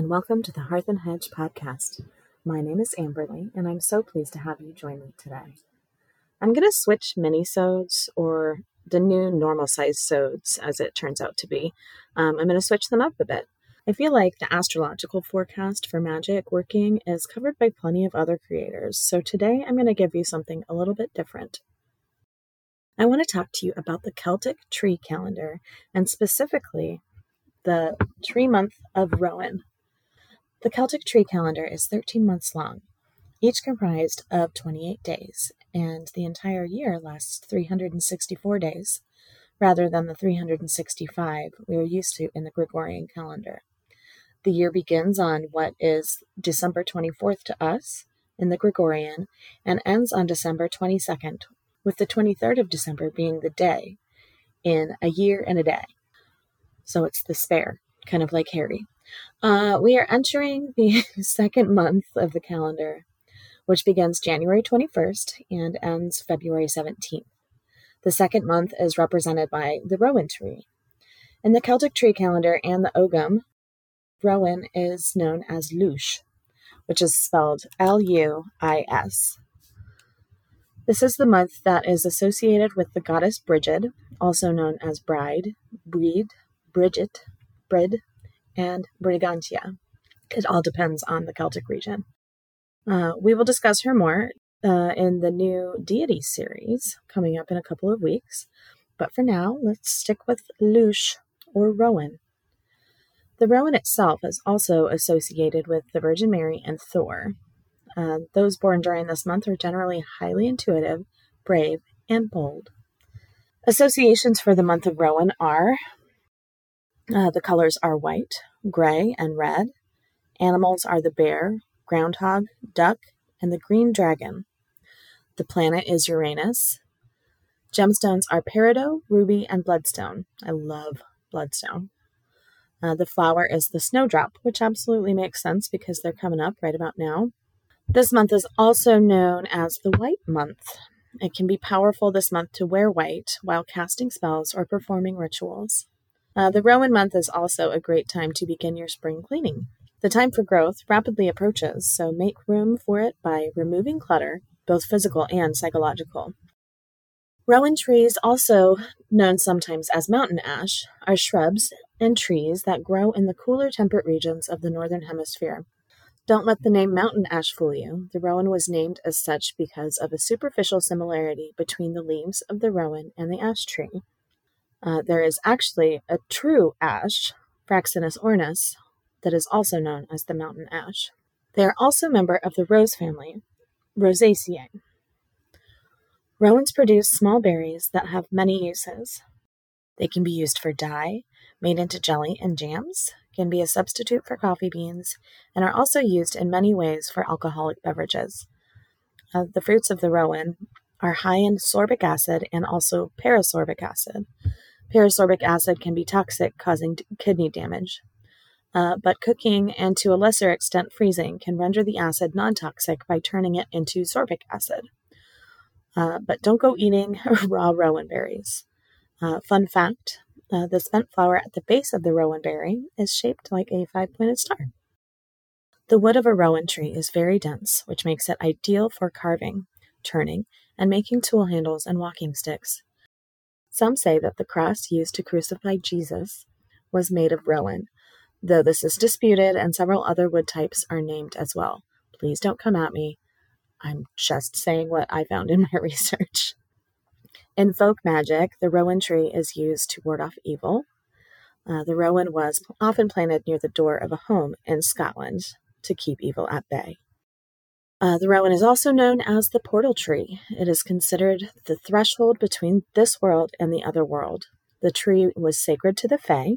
and welcome to the Hearth and Hedge podcast. My name is Amberle, and I'm so pleased to have you join me today. I'm going to switch mini-sodes, or the new normal size sodes, as it turns out to be. Um, I'm going to switch them up a bit. I feel like the astrological forecast for magic working is covered by plenty of other creators, so today I'm going to give you something a little bit different. I want to talk to you about the Celtic tree calendar, and specifically the tree month of Rowan. The Celtic tree calendar is 13 months long, each comprised of 28 days, and the entire year lasts 364 days, rather than the 365 we are used to in the Gregorian calendar. The year begins on what is December 24th to us in the Gregorian and ends on December 22nd, with the 23rd of December being the day in a year and a day. So it's the spare, kind of like Harry. Uh, we are entering the second month of the calendar, which begins January 21st and ends February 17th. The second month is represented by the Rowan tree. In the Celtic tree calendar and the Ogham, Rowan is known as Luis, which is spelled L U I S. This is the month that is associated with the goddess Brigid, also known as Bride, Breed, Bridget, Brid, and Brigantia. It all depends on the Celtic region. Uh, we will discuss her more uh, in the new deity series coming up in a couple of weeks. But for now, let's stick with Luis or Rowan. The Rowan itself is also associated with the Virgin Mary and Thor. Uh, those born during this month are generally highly intuitive, brave, and bold. Associations for the month of Rowan are uh, the colors are white, gray, and red. Animals are the bear, groundhog, duck, and the green dragon. The planet is Uranus. Gemstones are peridot, ruby, and bloodstone. I love bloodstone. Uh, the flower is the snowdrop, which absolutely makes sense because they're coming up right about now. This month is also known as the White Month. It can be powerful this month to wear white while casting spells or performing rituals. Uh, the Rowan month is also a great time to begin your spring cleaning. The time for growth rapidly approaches, so make room for it by removing clutter, both physical and psychological. Rowan trees, also known sometimes as mountain ash, are shrubs and trees that grow in the cooler temperate regions of the Northern Hemisphere. Don't let the name mountain ash fool you. The rowan was named as such because of a superficial similarity between the leaves of the rowan and the ash tree. Uh, there is actually a true ash, Fraxinus ornus, that is also known as the mountain ash. They are also a member of the rose family, Rosaceae. Rowans produce small berries that have many uses. They can be used for dye, made into jelly and jams, can be a substitute for coffee beans, and are also used in many ways for alcoholic beverages. Uh, the fruits of the rowan are high in sorbic acid and also parasorbic acid. Parasorbic acid can be toxic, causing kidney damage. Uh, but cooking and to a lesser extent freezing can render the acid non toxic by turning it into sorbic acid. Uh, but don't go eating raw rowan berries. Uh, fun fact uh, the spent flower at the base of the rowan berry is shaped like a five pointed star. The wood of a rowan tree is very dense, which makes it ideal for carving, turning, and making tool handles and walking sticks. Some say that the cross used to crucify Jesus was made of rowan, though this is disputed and several other wood types are named as well. Please don't come at me. I'm just saying what I found in my research. In folk magic, the rowan tree is used to ward off evil. Uh, the rowan was often planted near the door of a home in Scotland to keep evil at bay. Uh, the rowan is also known as the portal tree. It is considered the threshold between this world and the other world. The tree was sacred to the Fae,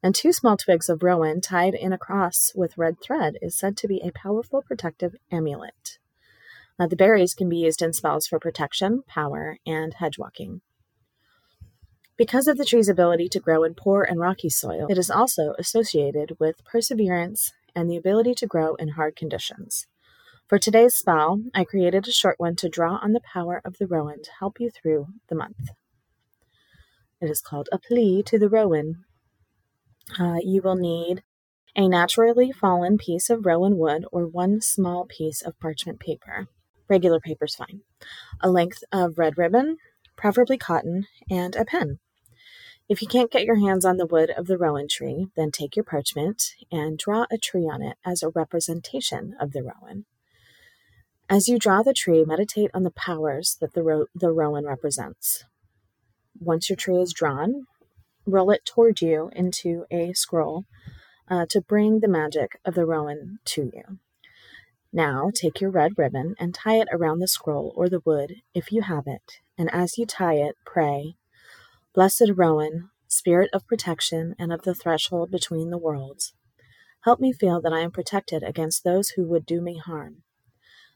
and two small twigs of rowan tied in a cross with red thread is said to be a powerful protective amulet. Uh, the berries can be used in spells for protection, power, and hedge walking. Because of the tree's ability to grow in poor and rocky soil, it is also associated with perseverance and the ability to grow in hard conditions. For today's spell, I created a short one to draw on the power of the rowan to help you through the month. It is called A Plea to the Rowan. Uh, you will need a naturally fallen piece of rowan wood, or one small piece of parchment paper. Regular paper is fine. A length of red ribbon, preferably cotton, and a pen. If you can't get your hands on the wood of the rowan tree, then take your parchment and draw a tree on it as a representation of the rowan. As you draw the tree, meditate on the powers that the, ro- the rowan represents. Once your tree is drawn, roll it toward you into a scroll uh, to bring the magic of the rowan to you. Now take your red ribbon and tie it around the scroll or the wood if you have it, and as you tie it, pray, Blessed Rowan, spirit of protection and of the threshold between the worlds, help me feel that I am protected against those who would do me harm.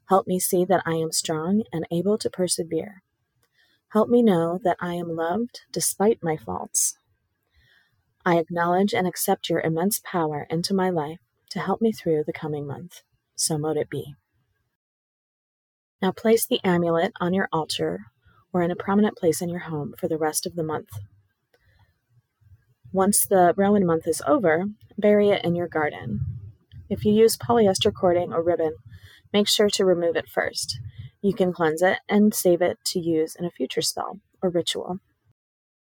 Help me see that I am strong and able to persevere. Help me know that I am loved despite my faults. I acknowledge and accept your immense power into my life to help me through the coming month. So mote it be. Now place the amulet on your altar or in a prominent place in your home for the rest of the month. Once the Rowan month is over, bury it in your garden. If you use polyester cording or ribbon, make sure to remove it first. You can cleanse it and save it to use in a future spell or ritual.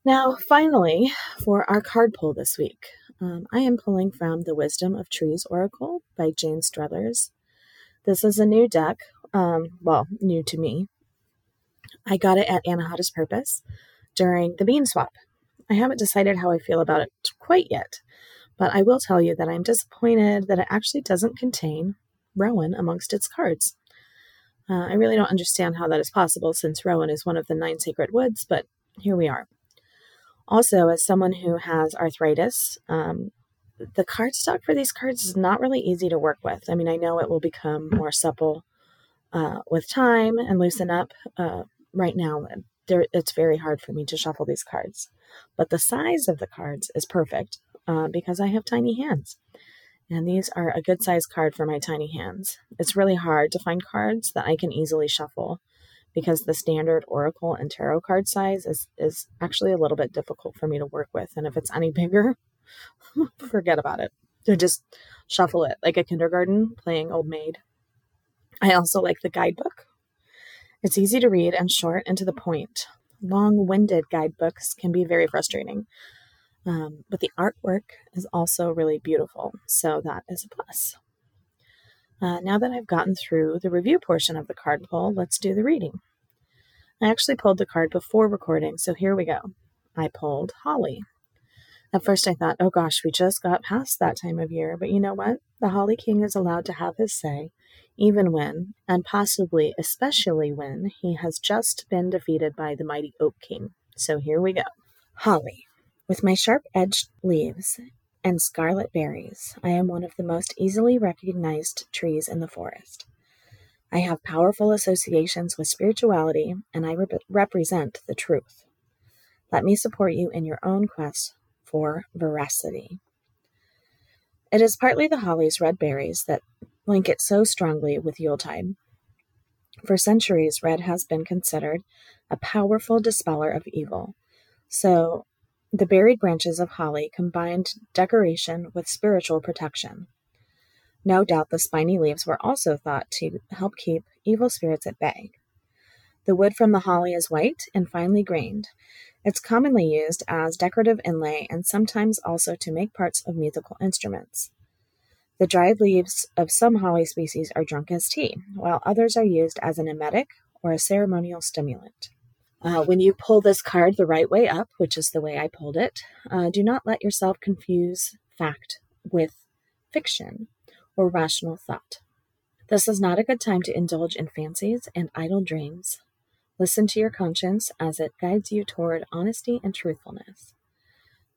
Now, finally, for our card pull this week, um, I am pulling from the Wisdom of Trees Oracle by Jane Struthers. This is a new deck, um, well, new to me. I got it at Anahata's Purpose during the bean swap. I haven't decided how I feel about it quite yet, but I will tell you that I'm disappointed that it actually doesn't contain Rowan amongst its cards. Uh, I really don't understand how that is possible since Rowan is one of the nine sacred woods, but here we are. Also, as someone who has arthritis, um, the cardstock for these cards is not really easy to work with. I mean, I know it will become more supple uh, with time and loosen up. Uh, right now, it's very hard for me to shuffle these cards. But the size of the cards is perfect uh, because I have tiny hands. And these are a good size card for my tiny hands. It's really hard to find cards that I can easily shuffle because the standard oracle and tarot card size is, is actually a little bit difficult for me to work with. And if it's any bigger, forget about it. To just shuffle it like a kindergarten playing old maid. I also like the guidebook. It's easy to read and short and to the point. Long winded guidebooks can be very frustrating. Um, but the artwork is also really beautiful, so that is a plus. Uh, now that I've gotten through the review portion of the card pull, let's do the reading. I actually pulled the card before recording, so here we go. I pulled Holly. At first, I thought, oh gosh, we just got past that time of year, but you know what? The Holly King is allowed to have his say, even when, and possibly especially when, he has just been defeated by the mighty Oak King. So here we go. Holly. With my sharp edged leaves and scarlet berries, I am one of the most easily recognized trees in the forest. I have powerful associations with spirituality, and I rep- represent the truth. Let me support you in your own quest for veracity. It is partly the holly's red berries that link it so strongly with Yuletide. For centuries, red has been considered a powerful dispeller of evil. So, the berried branches of holly combined decoration with spiritual protection. No doubt the spiny leaves were also thought to help keep evil spirits at bay. The wood from the holly is white and finely grained. It's commonly used as decorative inlay and sometimes also to make parts of musical instruments. The dried leaves of some holly species are drunk as tea, while others are used as an emetic or a ceremonial stimulant. Uh, when you pull this card the right way up, which is the way I pulled it, uh, do not let yourself confuse fact with fiction or rational thought. This is not a good time to indulge in fancies and idle dreams. Listen to your conscience as it guides you toward honesty and truthfulness.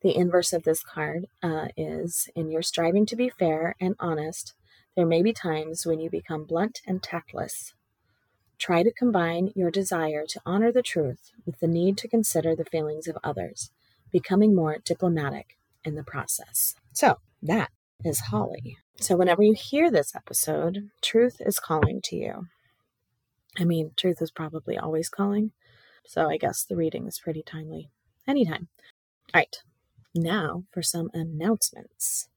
The inverse of this card uh, is in your striving to be fair and honest, there may be times when you become blunt and tactless. Try to combine your desire to honor the truth with the need to consider the feelings of others, becoming more diplomatic in the process. So, that is Holly. So, whenever you hear this episode, truth is calling to you. I mean, truth is probably always calling, so I guess the reading is pretty timely. Anytime. All right, now for some announcements.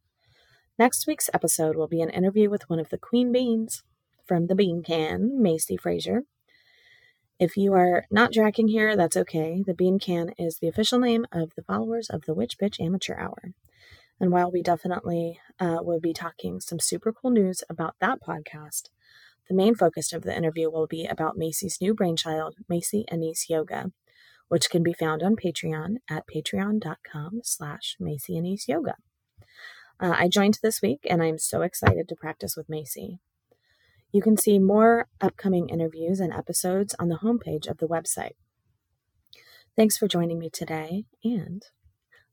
Next week's episode will be an interview with one of the Queen Beans from the Bean Can, Macy Fraser. If you are not tracking here, that's okay. The Bean Can is the official name of the followers of the Witch Bitch Amateur Hour. And while we definitely uh, will be talking some super cool news about that podcast, the main focus of the interview will be about Macy's new brainchild, Macy Anise Yoga, which can be found on Patreon at patreon.com slash Macy Anise Yoga. Uh, I joined this week and I'm so excited to practice with Macy. You can see more upcoming interviews and episodes on the homepage of the website. Thanks for joining me today, and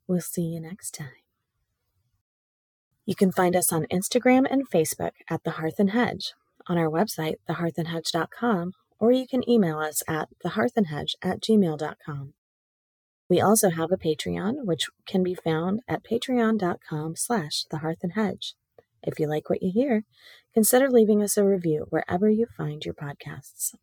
we'll see you next time. You can find us on Instagram and Facebook at The Hearth and Hedge, on our website, thehearthandhedge.com, or you can email us at thehearthandhedge at gmail.com. We also have a Patreon, which can be found at patreon.com slash thehearthandhedge. If you like what you hear, consider leaving us a review wherever you find your podcasts.